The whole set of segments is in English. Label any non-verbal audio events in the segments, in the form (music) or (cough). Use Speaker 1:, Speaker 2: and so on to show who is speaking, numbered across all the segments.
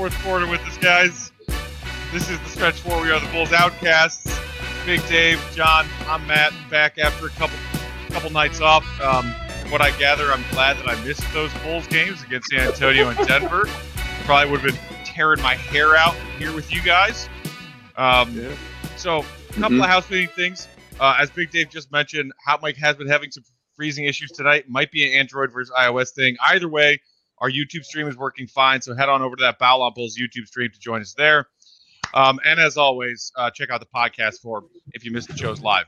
Speaker 1: fourth quarter with us, guys. This is the stretch four. We are the Bulls Outcasts. Big Dave, John, I'm Matt, back after a couple couple nights off. Um, from what I gather, I'm glad that I missed those Bulls games against San Antonio and Denver. Probably would have been tearing my hair out here with you guys. Um,
Speaker 2: Yeah.
Speaker 1: So, a couple
Speaker 2: Mhm.
Speaker 1: of housekeeping things. Uh, as Big Dave just mentioned, Hot Mic has been having some freezing issues tonight. Might be an Android versus iOS thing. Either way, our YouTube stream is working fine. So head on over to that Bow Bulls YouTube stream to join us there. Um, and as always, uh, check out the podcast for if you missed the shows live.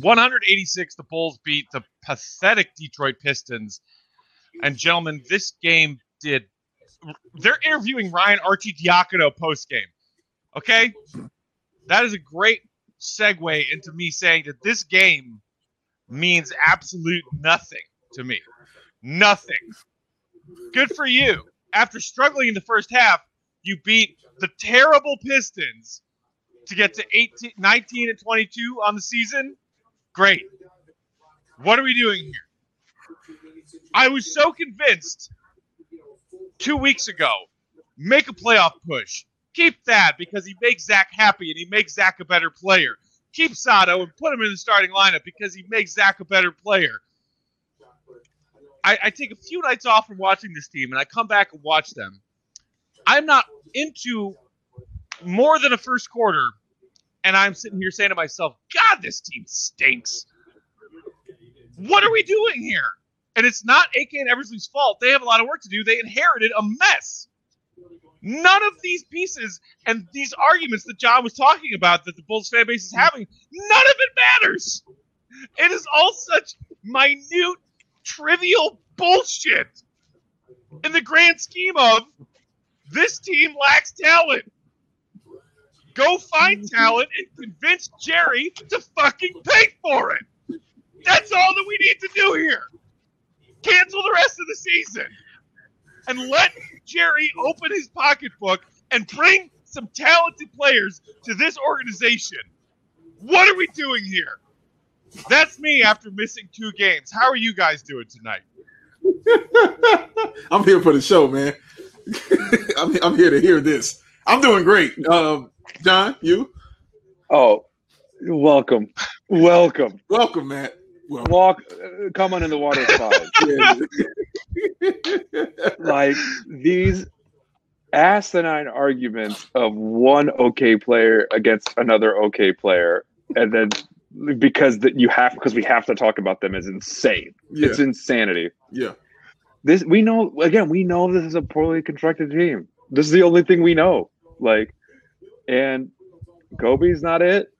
Speaker 1: 186, the Bulls beat the pathetic Detroit Pistons. And gentlemen, this game did. They're interviewing Ryan Arcidiacono post game. Okay, that is a great segue into me saying that this game means absolute nothing to me. Nothing. Good for you. After struggling in the first half, you beat the terrible Pistons to get to 18, 19 and 22 on the season. Great. What are we doing here? I was so convinced two weeks ago make a playoff push. Keep that because he makes Zach happy and he makes Zach a better player. Keep Sato and put him in the starting lineup because he makes Zach a better player. I, I take a few nights off from watching this team and I come back and watch them. I'm not into more than a first quarter, and I'm sitting here saying to myself, God, this team stinks. What are we doing here? And it's not AK and Eversley's fault. They have a lot of work to do. They inherited a mess. None of these pieces and these arguments that John was talking about that the Bulls fan base is having, none of it matters. It is all such minute, trivial bullshit in the grand scheme of this team lacks talent. Go find talent and convince Jerry to fucking pay for it. That's all that we need to do here. Cancel the rest of the season and let Jerry open his pocketbook and bring some talented players to this organization. What are we doing here? That's me after missing two games. How are you guys doing tonight? (laughs)
Speaker 2: I'm here for the show, man. (laughs) I'm, I'm here to hear this. I'm doing great. Um, John, you
Speaker 3: Oh, welcome, welcome. (laughs)
Speaker 2: welcome, Matt. Well,
Speaker 3: Walk, uh, come on in the water slide. like these asinine arguments of one okay player against another okay player, and then because that you have because we have to talk about them is insane.
Speaker 2: yeah,
Speaker 3: It's insanity.
Speaker 2: yeah,
Speaker 3: This we know again. We know this is a poorly constructed team. This is the only thing we know. Like, and Coby's not it.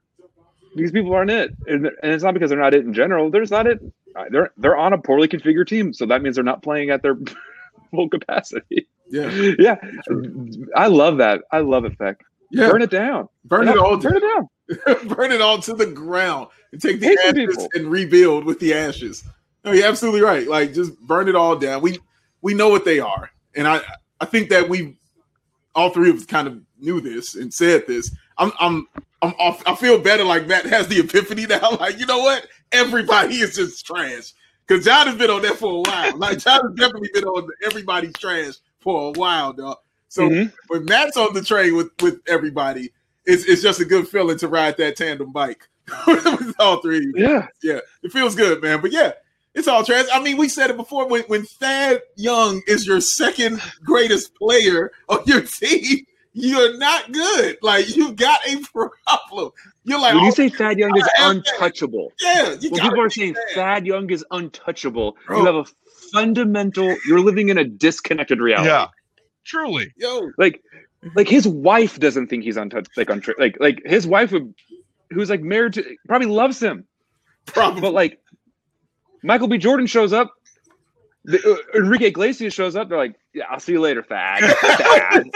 Speaker 3: These people aren't it, and, and it's not because they're not it in general. They're just not it. Uh, They're they're on a poorly configured team, so that means they're not playing at their (laughs) full capacity.
Speaker 2: yeah,
Speaker 3: Yeah, I love that. I love it, Feck.
Speaker 2: yeah.
Speaker 3: Burn it down.
Speaker 2: Burn
Speaker 3: Yeah,
Speaker 2: it all.
Speaker 3: Burn it down. (laughs)
Speaker 2: burn it all to the ground and take the
Speaker 3: some
Speaker 2: ashes
Speaker 3: people.
Speaker 2: and rebuild with the ashes. No, you're absolutely right. Like just burn it all down. We we know what they are, and I I think that we all three of us kind of knew this and said this. I'm I'm I'm off. I feel better. Like Matt has the epiphany now. (laughs) Like you know what? Everybody is just trash. Because John has been on that for a while. Like John has definitely been on everybody's trash for a while, dog. So
Speaker 3: Mhm.
Speaker 2: when Matt's on the train with with everybody, it's it's just a good feeling to ride that tandem bike (laughs) with all three.
Speaker 3: Yeah.
Speaker 2: Yeah, it feels good, man. But yeah, it's all trash. I mean, we said it before. When when Thad Young is your second greatest player on your team, you're not good. Like you got a problem. You're like,
Speaker 3: When you
Speaker 2: oh,
Speaker 3: say Thad Young is
Speaker 2: I
Speaker 3: untouchable,
Speaker 2: yeah, you
Speaker 3: when people are saying
Speaker 2: Thad.
Speaker 3: Thad Young is untouchable,
Speaker 2: Bro.
Speaker 3: you have a fundamental. You're living in a disconnected reality.
Speaker 1: Yeah. Truly.
Speaker 2: yo,
Speaker 3: like like his wife doesn't think he's untouched like untra- like like his wife would who's like married to probably loves him
Speaker 2: probably.
Speaker 3: but like michael b jordan shows up the, uh, enrique iglesias shows up they're like yeah i'll see you later thad (laughs) thad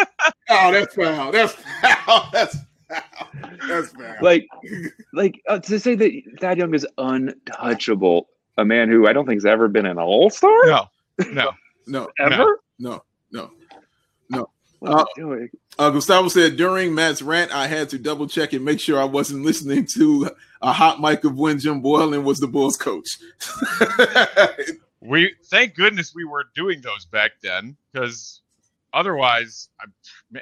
Speaker 2: oh, that's foul. That's foul. (laughs) That's foul. That's foul.
Speaker 3: like like uh, to say that thad young is untouchable a man who i don't think has ever been an all-star
Speaker 1: No. No.
Speaker 2: no,
Speaker 3: ever
Speaker 2: no, no.
Speaker 3: What are you doing?
Speaker 2: Uh, Gustavo said during Matt's rant, I had to double check and make sure I wasn't listening to a hot mic of when Jim Boylan was the Bulls coach. (laughs)
Speaker 1: We thank goodness we were doing those back then because otherwise, I,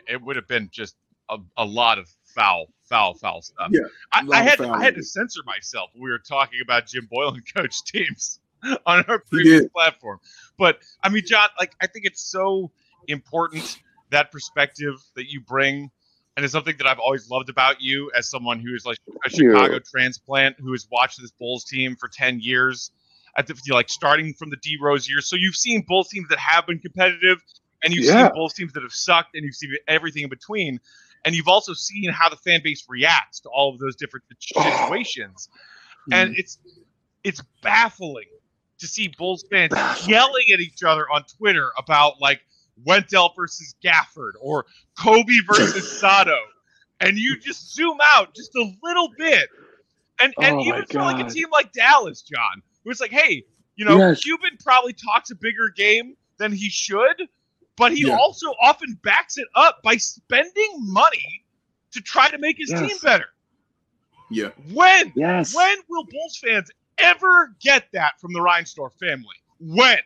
Speaker 1: it would have been just a, a lot of foul, foul, foul stuff.
Speaker 2: Yeah,
Speaker 1: I, I had
Speaker 2: foul
Speaker 1: I had to censor myself. when We were talking about Jim Boyle and (laughs) coach teams (laughs) on our previous
Speaker 2: did.
Speaker 1: platform, but I mean, John, like I think it's so important that perspective that you bring. And it's something that I've always loved about you as someone who is like a
Speaker 3: you.
Speaker 1: Chicago transplant who has watched this Bulls team for 10 years at the like starting from the D Rose years. So you've seen Bulls teams that have been competitive and you've
Speaker 3: Yeah.
Speaker 1: seen Bulls teams that have sucked and you've seen everything in between. And you've also seen how the fan base reacts to all of those different (sighs) situations. And mm-hmm. it's it's baffling to see Bulls fans (sighs) yelling at each other on Twitter about like Wendell versus Gafford or Coby versus (laughs) Sato. And you just zoom out just a little bit. And and
Speaker 3: Oh
Speaker 1: even for like a team like Dallas, John, who it's like, hey, you know,
Speaker 3: Yes.
Speaker 1: Cuban probably talks a bigger game than he should, but he
Speaker 2: Yeah.
Speaker 1: also often backs it up by spending money to try to make his
Speaker 3: Yes.
Speaker 1: team better.
Speaker 2: Yeah.
Speaker 1: When
Speaker 3: Yes.
Speaker 1: when will Bulls fans ever get that from the Reinsdorf family? When?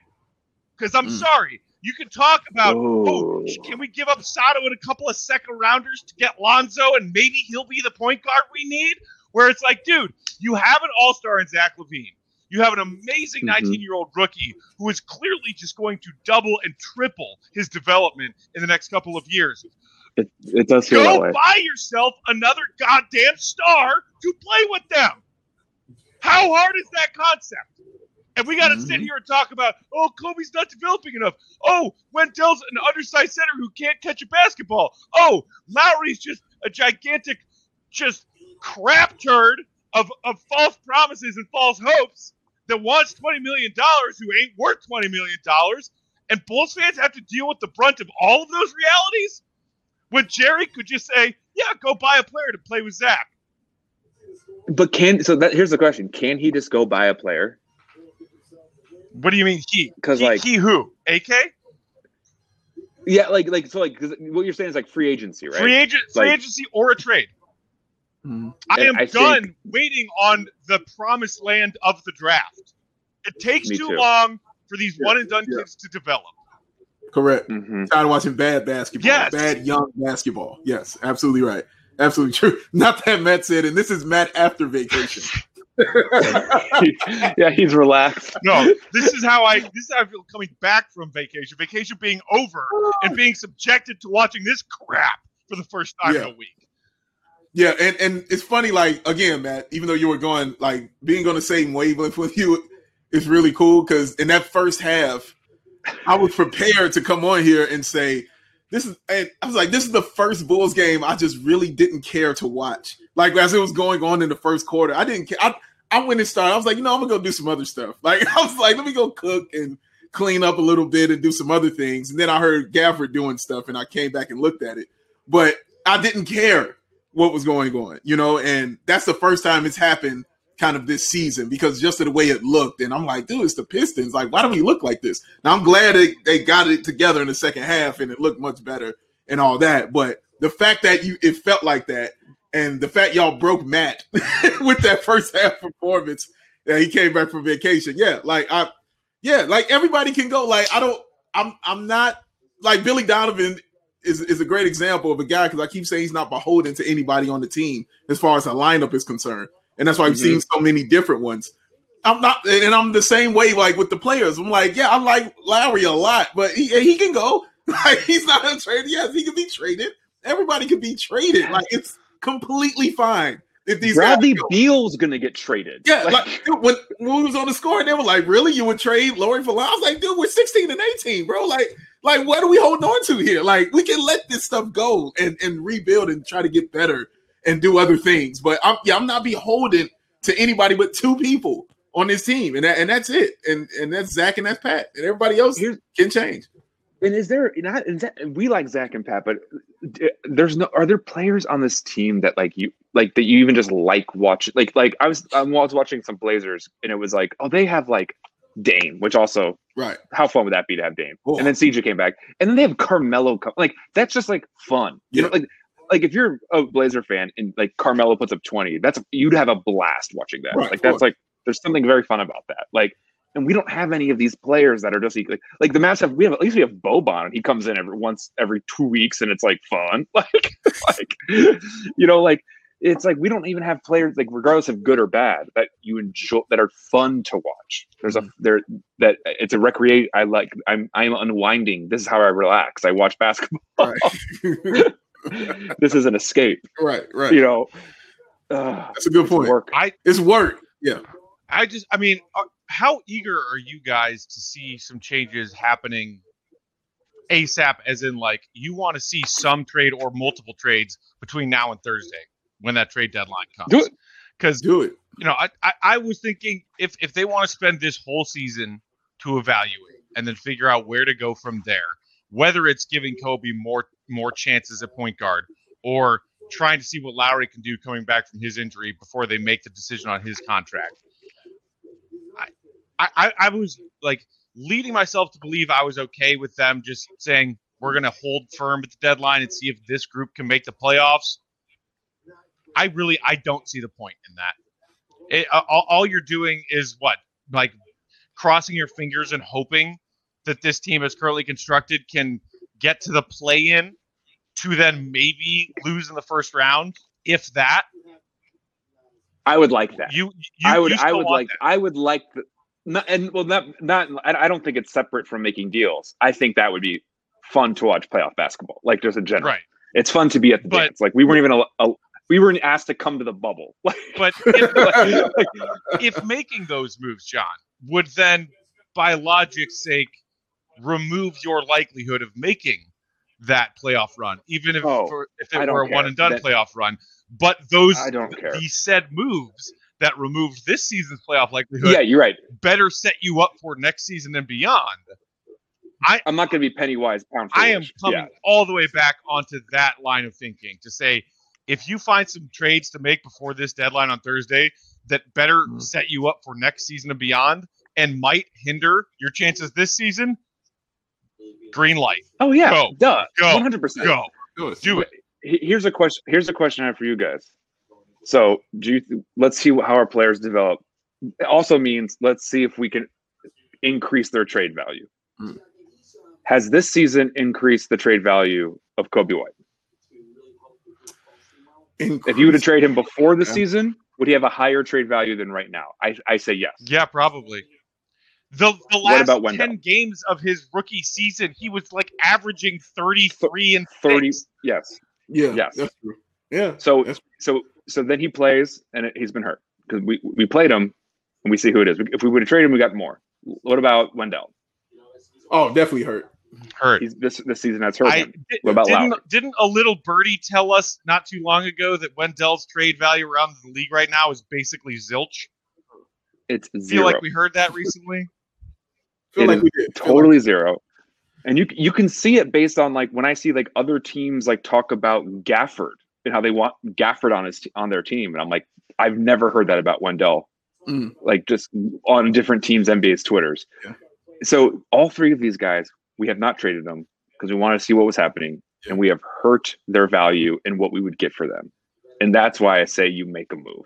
Speaker 1: Because I'm
Speaker 2: Mm.
Speaker 1: sorry, you can talk about, oh, can we give up Sato and a couple of second rounders to get Lonzo and maybe he'll be the point guard we need? Where it's like, dude, you have an all star in Zach LaVine. You have an amazing
Speaker 3: Mhm.
Speaker 1: 19 year old rookie who is clearly just going to double and triple his development in the next couple of years.
Speaker 3: It, it does feel that
Speaker 1: Go
Speaker 3: way.
Speaker 1: buy yourself another goddamn star to play with them. How hard is that concept? And we got to sit
Speaker 2: Mhm.
Speaker 1: here and talk about, oh, Coby's not developing enough. Oh, Wendell's an undersized center who can't catch a basketball. Oh, Lauri's just a gigantic, just crap turd of, of false promises and false hopes that wants $20 million who ain't worth $20 million. And Bulls fans have to deal with the brunt of all of those realities when Jerry could just say, yeah, go buy a player to play with Zach.
Speaker 3: But can so that here's the question: Can he just go buy a player?
Speaker 1: What do you mean he? Because
Speaker 3: like-
Speaker 1: he who? AK?
Speaker 3: Yeah, like like so like 'cause what you're saying is like free agency, right?
Speaker 1: Free agent, free
Speaker 3: Like-
Speaker 1: agency, or a trade.
Speaker 2: Mhm.
Speaker 1: I am
Speaker 3: I
Speaker 1: done
Speaker 3: think-
Speaker 1: waiting on the promised land of the draft. It takes too
Speaker 3: too.
Speaker 1: long for these
Speaker 2: Yeah,
Speaker 1: one and done
Speaker 2: yeah.
Speaker 1: kids to develop.
Speaker 2: Correct.
Speaker 3: hmm
Speaker 2: Tired of watching bad basketball.
Speaker 1: Yes.
Speaker 2: Bad young basketball. Yes, absolutely right. Absolutely true. (laughs) Not that Matt said, and this is Matt after vacation. (laughs) (laughs)
Speaker 3: yeah, he's relaxed.
Speaker 1: No, this is how I this is how I feel coming back from vacation. Vacation being over and oh. being subjected to watching this crap for the first time
Speaker 2: Yeah.
Speaker 1: in a week.
Speaker 2: Yeah, and, and it's funny, like again, Matt, even though you were going like being on the same wavelength with you is really cool because in that first half, I was prepared to come on here and say, This is and I was like, this is the first Bulls game I just really didn't care to watch. Like as it was going on in the first quarter, I didn't care. I, I went and started. I was like, you know, I'm gonna go do some other stuff. Like (laughs) I was like, let me go cook and clean up a little bit and do some other things. And then I heard Gafford doing stuff, and I came back and looked at it. But I didn't care what was going on, you know, and that's the first time it's happened kind of this season because just of the way it looked. And I'm like, dude, it's the Pistons. Like, why do we look like this? Now I'm glad they, they got it together in the second half and it looked much better and all that. But the fact that you it felt like that and the fact y'all broke Matt (laughs) with that first half performance, that he came back from vacation. Yeah, like I yeah, like everybody can go. Like, I don't I'm I'm not like Billy Donovan is, is a great example of a guy because I keep saying he's not beholden to anybody on the team as far as a lineup is concerned. And that's why I've
Speaker 3: Mhm.
Speaker 2: seen so many different ones. I'm not, and I'm the same way like with the players. I'm like, yeah, I like Lauri a lot, but he, he can go. (laughs) Like he's not untraded. Yes, he can be traded. Everybody can be traded. Like it's completely fine if these
Speaker 3: Bradley
Speaker 2: go.
Speaker 3: Beal's gonna get traded.
Speaker 2: Yeah,
Speaker 3: Like,
Speaker 2: like dude, when, when we was on the score, they were like, "Really, you would trade Lowry for Lowry?" I was like, "Dude, we're 16 and 18, bro. Like, like what are we holding on to here? Like, we can let this stuff go and and rebuild and try to get better and do other things. But I'm yeah, I'm not beholden to anybody but two people on this team, and that, and that's it. And and that's Zach and that's Pat, and everybody else
Speaker 3: Here's-
Speaker 2: can change.
Speaker 3: And is there not? Is that, we like Zach and Pat, but there's no. Are there players on this team that like you like that you even just like watch? Like like I was I was watching some Blazers and it was like oh they have like Dame, which also
Speaker 2: Right.
Speaker 3: how fun would that be to have Dame?
Speaker 2: Oh.
Speaker 3: And then CJ came back, and then they have Carmelo. Come, like that's just like fun, you know. Like like if you're a Blazer fan and like Carmelo puts up twenty, that's you'd have a blast watching that.
Speaker 2: Right,
Speaker 3: like that's like there's something very fun about that. Like and we don't have any of these players that are just like like the Mavs have. We have at least we have Boban. He comes in every once every two weeks, and it's like fun. (laughs) Like like you know like it's like we don't even have players like regardless of good or bad that you enjoy that are fun to watch. There's a mm-hmm. there that it's a recreate. I like I'm I'm unwinding. This is how I relax. I watch basketball.
Speaker 2: Right. (laughs) (laughs) (laughs)
Speaker 3: this is an escape.
Speaker 2: right, right.
Speaker 3: You know. Uh,
Speaker 2: That's a good point.
Speaker 3: work.
Speaker 1: I
Speaker 2: It's work. Yeah.
Speaker 1: I just, I mean, uh, how eager are you guys to see some changes happening ASAP? As in, like, you want to see some trade or multiple trades between now and Thursday when that trade deadline comes?
Speaker 3: Do it.
Speaker 1: Because
Speaker 2: Do it.
Speaker 1: you know, I, I, I was thinking if if they want to spend this whole season to evaluate and then figure out where to go from there, whether it's giving Coby more more chances at point guard or trying to see what Lauri can do coming back from his injury before they make the decision on his contract. I, I, I was like leading myself to believe I was okay with them just saying we're going to hold firm at the deadline and see if this group can make the playoffs. I really I don't see the point in that. It, all, all you're doing is what like crossing your fingers and hoping that this team as currently constructed can get to the play in to then maybe lose in the first round if that
Speaker 3: I would like that.
Speaker 1: you, you
Speaker 3: I would I would like I would like the not, and well not not I I don't think it's separate from making deals. I think that would be fun to watch playoff basketball. Like just in
Speaker 1: that.
Speaker 3: general.
Speaker 1: right
Speaker 3: It's fun to be at the
Speaker 1: But-
Speaker 3: dance. Like we weren't even a, a, we weren't asked to come to the bubble. (laughs)
Speaker 1: But if,
Speaker 3: like,
Speaker 1: if making those moves john would then by logic's sake remove your likelihood of making that playoff run even if
Speaker 3: Oh,
Speaker 1: for, if it were a
Speaker 3: care.
Speaker 1: one and done
Speaker 3: That-
Speaker 1: playoff run but those
Speaker 3: I don't care.
Speaker 1: the said moves that removed this season's playoff likelihood
Speaker 3: Yeah, you're right.
Speaker 1: better set you up for next season and beyond
Speaker 3: I'm not going to be penny wise pound
Speaker 1: I am coming
Speaker 3: Yeah.
Speaker 1: all the way back onto that line of thinking to say if you find some trades to make before this deadline on Thursday that better
Speaker 2: Mhm.
Speaker 1: set you up for next season and beyond and might hinder your chances this season, green light.
Speaker 3: Oh yeah,
Speaker 1: Go.
Speaker 3: duh,
Speaker 1: Go.
Speaker 3: one hundred percent.
Speaker 1: Go.
Speaker 2: Do it.
Speaker 1: Do it.
Speaker 3: Here's a question. Here's a question I have for you guys. So, do you? Let's see how our players develop. It also means let's see if we can increase their trade value.
Speaker 2: Hmm.
Speaker 3: Has this season increased the trade value of Coby White? If you were to trade him before the
Speaker 2: Yeah.
Speaker 3: season, would he have a higher trade value than right now? I, I say yes.
Speaker 1: Yeah, probably. The the
Speaker 3: What
Speaker 1: last
Speaker 3: about Wendell?
Speaker 1: 10 games of his rookie season, he was like averaging 33 and
Speaker 3: 30
Speaker 1: six.
Speaker 3: Yes.
Speaker 2: Yeah.
Speaker 3: Yes.
Speaker 2: That's true. Yeah.
Speaker 3: So
Speaker 2: That's-
Speaker 3: so so then he plays and it, he's been hurt because we we played him and we see who it is. If we would have traded him, we got more. What about Wendell?
Speaker 2: Oh, definitely hurt.
Speaker 1: Hurt.
Speaker 3: He's this this season that's hurt
Speaker 1: I
Speaker 3: him.
Speaker 1: di-
Speaker 3: What about
Speaker 1: didn't
Speaker 3: Lauri?
Speaker 1: didn't a little birdie tell us not too long ago that Wendell's trade value around the league right now is basically zilch?
Speaker 3: It's
Speaker 1: Feel like we heard that recently.
Speaker 2: Feel
Speaker 3: It
Speaker 2: like we did. Feel
Speaker 3: totally zero. And you you can see it based on like when I see like other teams like talk about Gafford and how they want Gafford on his on their team, and I'm like, I've never heard that about Wendell.
Speaker 2: Mm.
Speaker 3: Like just on different teams, NBA's twitters.
Speaker 2: Yeah.
Speaker 3: So all three of these guys, we have not traded them because we want to see what was happening,
Speaker 2: Yeah.
Speaker 3: and we have hurt their value and what we would get for them, and that's why I say you make a move,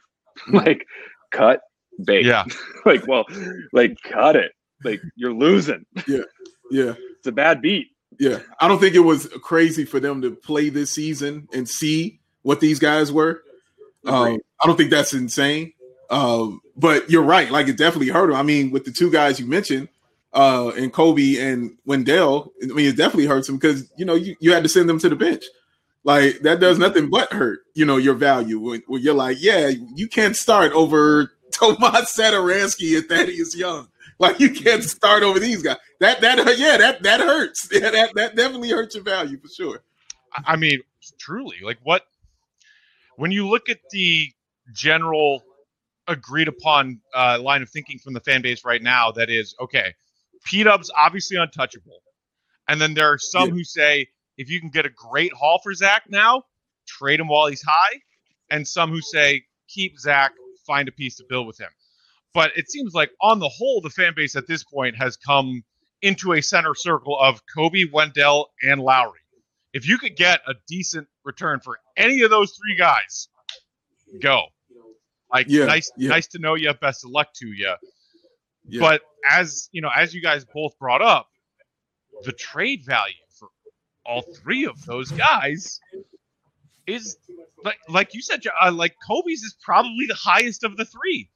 Speaker 3: (laughs) like cut bait.
Speaker 1: Yeah. (laughs)
Speaker 3: like well, like cut it. Like you're losing. (laughs)
Speaker 2: Yeah. Yeah.
Speaker 3: It's a bad beat.
Speaker 2: Yeah. I don't think it was crazy for them to play this season and see what these guys were. Um, I don't think that's insane. Um, but you're right. Like it definitely hurt him. I mean, with the two guys you mentioned, uh, and Coby and Wendell, I mean, it definitely hurts him because you know you, you had to send them to the bench. Like that does nothing but hurt, you know, your value when, when you're like, yeah, you can't start over (laughs) Tomas Satoransky and Thaddeus Young. (laughs) Like you can't start over these guys. That that (laughs) yeah, that that hurts. (laughs) Yeah, that that definitely hurts your value for sure.
Speaker 1: I- I mean, truly, like what when you look at the general agreed upon uh, line of thinking from the fan base right now, that is okay. P Dub's obviously untouchable, and then there are some
Speaker 2: Yeah.
Speaker 1: who say if you can get a great haul for Zach now, trade him while he's high, and some who say keep Zach, find a piece to build with him. But it seems like on the whole, the fan base at this point has come into a center circle of Coby, Wendell, and Lauri if you could get a decent return for any of those three guys, go. Like
Speaker 2: Yeah,
Speaker 1: nice,
Speaker 2: yeah.
Speaker 1: nice to know you. Best of luck to you.
Speaker 2: Yeah.
Speaker 1: But as you know, as you guys both brought up, the trade value for all three of those guys is like like you said, uh, like Coby's is probably the highest of the three,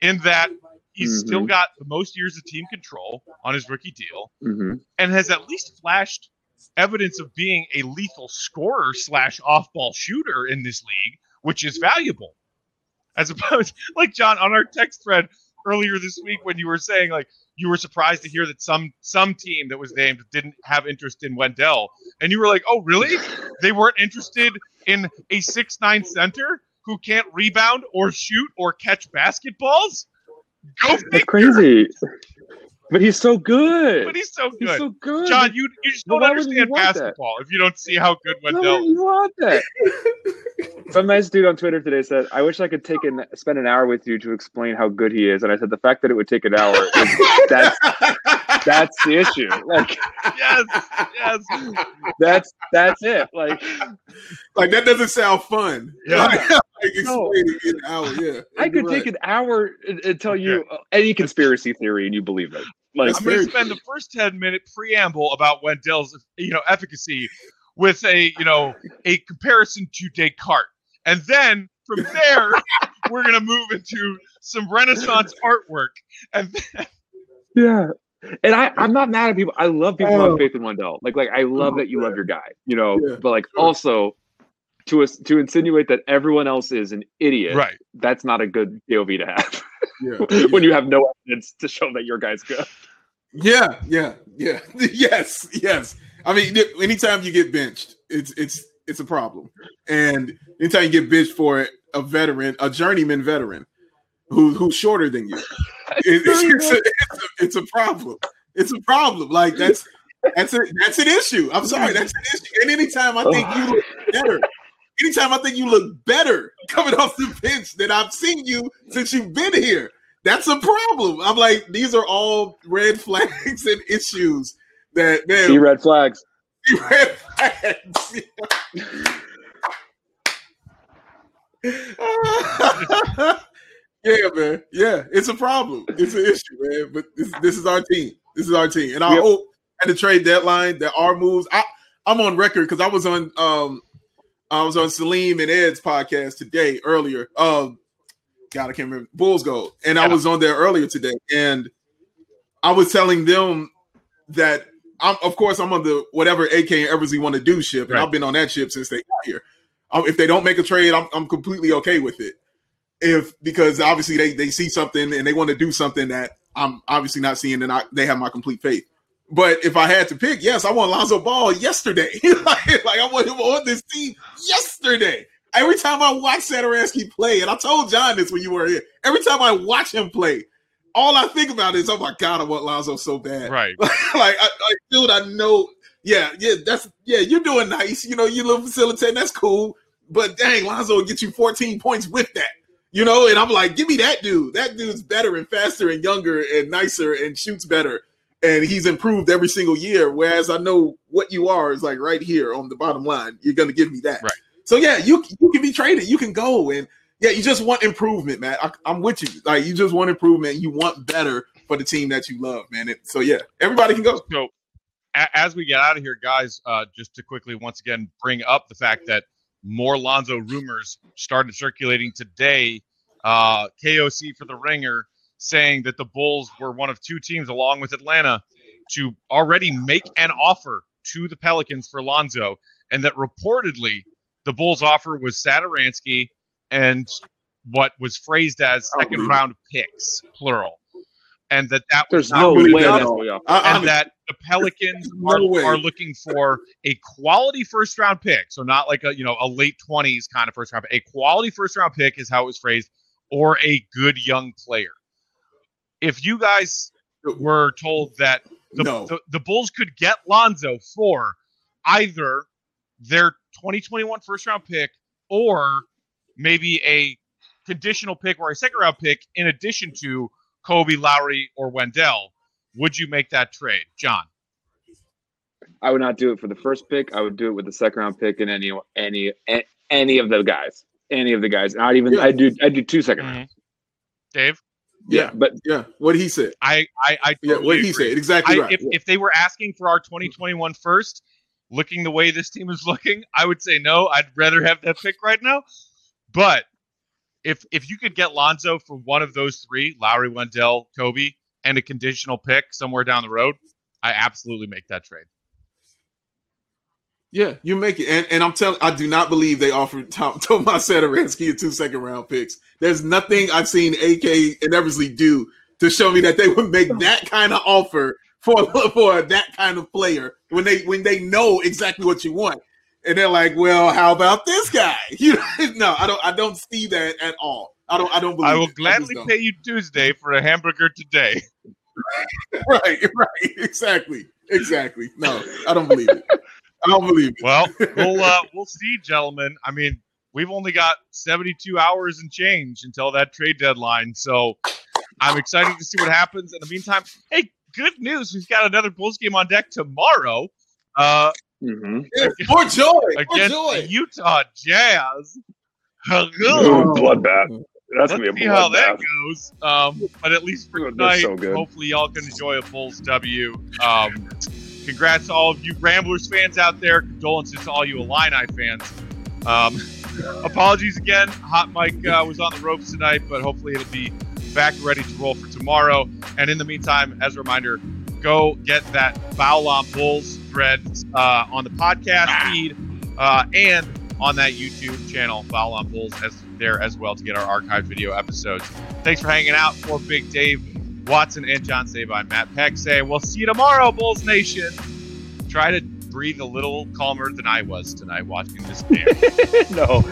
Speaker 1: in that he's still
Speaker 3: Mhm.
Speaker 1: got the most years of team control on his rookie deal,
Speaker 3: hmm
Speaker 1: and has at least flashed evidence of being a lethal scorer slash off ball shooter in this league, which is valuable. As opposed, (laughs) like John, on our text thread earlier this week, when you were saying like you were surprised to hear that some some team that was named didn't have interest in Wendell, and you were like, "Oh, really? They weren't interested in a six nine center who can't rebound or shoot or catch basketballs? Go
Speaker 3: That's crazy. But he's so good.
Speaker 1: But he's so
Speaker 3: He's
Speaker 1: good.
Speaker 3: so good.
Speaker 1: John, you you just don't
Speaker 3: why
Speaker 1: understand
Speaker 3: want that?
Speaker 1: basketball if you don't see how good
Speaker 3: Why
Speaker 1: Wendell.
Speaker 3: would you want that? (laughs) Some nice dude on Twitter today said, "I wish I could take and spend an hour with you to explain how good he is." And I said, "The fact that it would take an hour, is, (laughs) that's that's the issue. Like
Speaker 1: Yes, yes.
Speaker 3: that's that's it. Like
Speaker 2: like that doesn't sound fun.
Speaker 1: Yeah. (laughs)
Speaker 2: Like, like explaining in an hour. Yeah,
Speaker 3: I could
Speaker 2: You're
Speaker 3: take
Speaker 2: right.
Speaker 3: an hour and, and tell you uh, any conspiracy theory and you believe it. Like
Speaker 1: I'm going to spend the first 10 minute preamble about Wendell's, you know, efficacy with a, you know, a comparison to Descartes. And then from there, (laughs) we're going to move into some Renaissance artwork. And
Speaker 3: Yeah. And I, I'm not mad at people. I love people who
Speaker 2: Oh.
Speaker 3: have faith in Wendell. Like, like I love
Speaker 2: Oh,
Speaker 3: that you love your guy, you know.
Speaker 2: Yeah,
Speaker 3: but like,
Speaker 2: sure.
Speaker 3: also to us to insinuate that everyone else is an idiot.
Speaker 1: right.
Speaker 3: That's not a good POV to have
Speaker 2: Yeah, (laughs)
Speaker 3: when you have no evidence to show that your guy's good.
Speaker 2: yeah, yeah, yeah. (laughs) yes, yes. I mean, anytime you get benched, it's it's it's a problem. And anytime you get benched for it, a veteran, a journeyman veteran, who who's shorter than you, it- (laughs) it's, it's, a, it's, a, it's a problem. It's a problem. Like that's that's a that's an issue. I'm sorry, that's an issue. And anytime I think you look better, anytime I think you look better coming off the bench than I've seen you since you've been here, that's a problem. I'm like, these are all red flags and issues that man.
Speaker 3: See red flags.
Speaker 2: red flags. (laughs) (laughs) yeah, man. Yeah, it's a problem. It's an issue, man. But this, this is our team. This is our team, and I
Speaker 3: Yep.
Speaker 2: hope at the trade deadline that our moves. I I'm on record because I was on um I was on Salim and Ed's podcast today earlier. Um, God, I can't remember Bulls Gold, and I was on there earlier today, and I was telling them that I'm, of course, I'm on the whatever AK and Eversley want to do ship, and
Speaker 1: Right.
Speaker 2: I've been on that ship since they got here. Um, if they don't make a trade, I'm, I'm completely okay with it. If because obviously they they see something and they want to do something that I'm obviously not seeing, and I, they have my complete faith. But if I had to pick, yes, I want Lonzo Ball yesterday. (laughs) like, like I want him on this team yesterday. Every time I watch Satoransky play, and I told John this when you were here, every time I watch him play, all I think about is, oh my god, I want Lonzo so bad.
Speaker 1: Right. (laughs)
Speaker 2: like, I, like, dude, I know. Yeah, yeah, that's yeah. You're doing nice. You know, you little facilitating. That's cool. But dang, Lonzo will get you 14 points with that. You know, and I'm like, give me that dude. That dude's better and faster and younger and nicer and shoots better. And he's improved every single year. Whereas I know what you are is like right here on the bottom line. You're gonna give me that.
Speaker 1: Right.
Speaker 2: So yeah, you you can be traded. You can go and yeah, you just want improvement, man. I, I'm with you. Like you just want improvement. You want better for the team that you love, man. It, so yeah, everybody can go.
Speaker 1: So, a- as we get out of here, guys, uh, just to quickly once again bring up the fact that more Lonzo rumors started circulating today. Uh, KOC for the Ringer saying that the Bulls were one of two teams, along with Atlanta, to already make an offer to the Pelicans for Lonzo, and that reportedly the Bulls' offer was Satoransky and what was phrased as second round picks, plural, and that that
Speaker 3: There's
Speaker 1: was
Speaker 3: no
Speaker 2: believe
Speaker 3: way
Speaker 2: that
Speaker 3: that's
Speaker 2: at all.
Speaker 3: going off.
Speaker 2: I,
Speaker 1: and
Speaker 2: I'm-
Speaker 1: that the Pelicans
Speaker 2: No
Speaker 1: are,
Speaker 2: way.
Speaker 1: are looking for a quality first round pick. So not like a you know a late twenties kind of first round pick. A quality first round pick is how it was phrased, or a good young player. If you guys were told that the,
Speaker 2: No.
Speaker 1: the, the Bulls could get Lonzo for either their 2021 first round pick or maybe a conditional pick or a second round pick in addition to Coby, Lauri, or Wendell, would you make that trade, John?
Speaker 3: I would not do it for the first pick. I would do it with the second round pick and any any any of the guys, any of the guys. Not even
Speaker 2: Yeah.
Speaker 3: I do I do two second mm-hmm. rounds.
Speaker 1: Dave?
Speaker 2: Yeah,
Speaker 3: but
Speaker 2: yeah. What he said.
Speaker 1: I I, I
Speaker 2: Yeah,
Speaker 1: totally
Speaker 2: what he said. Exactly
Speaker 1: I,
Speaker 2: right.
Speaker 1: if, if they were asking for our 2021 first, looking the way this team is looking, I would say no. I'd rather have that pick right now. But if if you could get Lonzo for one of those three, Lauri, Wendell, Coby, and a conditional pick somewhere down the road, I absolutely make that trade.
Speaker 2: Yeah, you make it. And, and I'm telling I do not believe they offered (laughs) Tom, Tomas Satoransky a two second round picks. There's nothing I've seen AK and Eversley do to show me that they would make (laughs) that kind of offer for (laughs) for that kind of player when they when they know exactly what you want. And they're like, well, how about this guy? You know, no, I don't I don't see that at all. I don't I don't believe
Speaker 1: I will
Speaker 2: it.
Speaker 1: gladly
Speaker 2: don't.
Speaker 1: pay you Tuesday for a hamburger today.
Speaker 2: right, right, exactly. Exactly. No, I don't believe it. I don't believe it.
Speaker 1: Well, we'll uh, (laughs) we'll see, gentlemen. I mean, we've only got 72 hours and change until that trade deadline, so I'm excited to see what happens. In the meantime, hey, good news! We've got another Bulls game on deck tomorrow uh,
Speaker 3: mhm.
Speaker 2: Yeah, for joy. For
Speaker 1: against
Speaker 2: joy.
Speaker 1: the Utah Jazz.
Speaker 3: Ooh,
Speaker 1: Ooh,
Speaker 3: bloodbath. That's
Speaker 1: Let's
Speaker 3: gonna be
Speaker 1: see
Speaker 3: a
Speaker 1: how that goes. Um, but at least for tonight,
Speaker 3: so
Speaker 1: hopefully y'all can enjoy a Bulls W. Um, congrats to all of you Ramblers fans out there. Condolences to all you Illini fans. Um, (laughs) apologies again. Hot Mic uh, was on the ropes tonight, but hopefully it'll be back ready to roll for tomorrow. And in the meantime, as a reminder, go get that Foul on Bulls thread uh, on the podcast feed uh, and on that YouTube channel, Foul on Bulls, as there as well to get our archived video episodes. Thanks for hanging out for Big Dave Watson and John Sabine. Matt Peck say, We'll see you tomorrow, Bulls Nation. Try to breathe a little calmer than I was tonight watching this game. (laughs)
Speaker 3: no.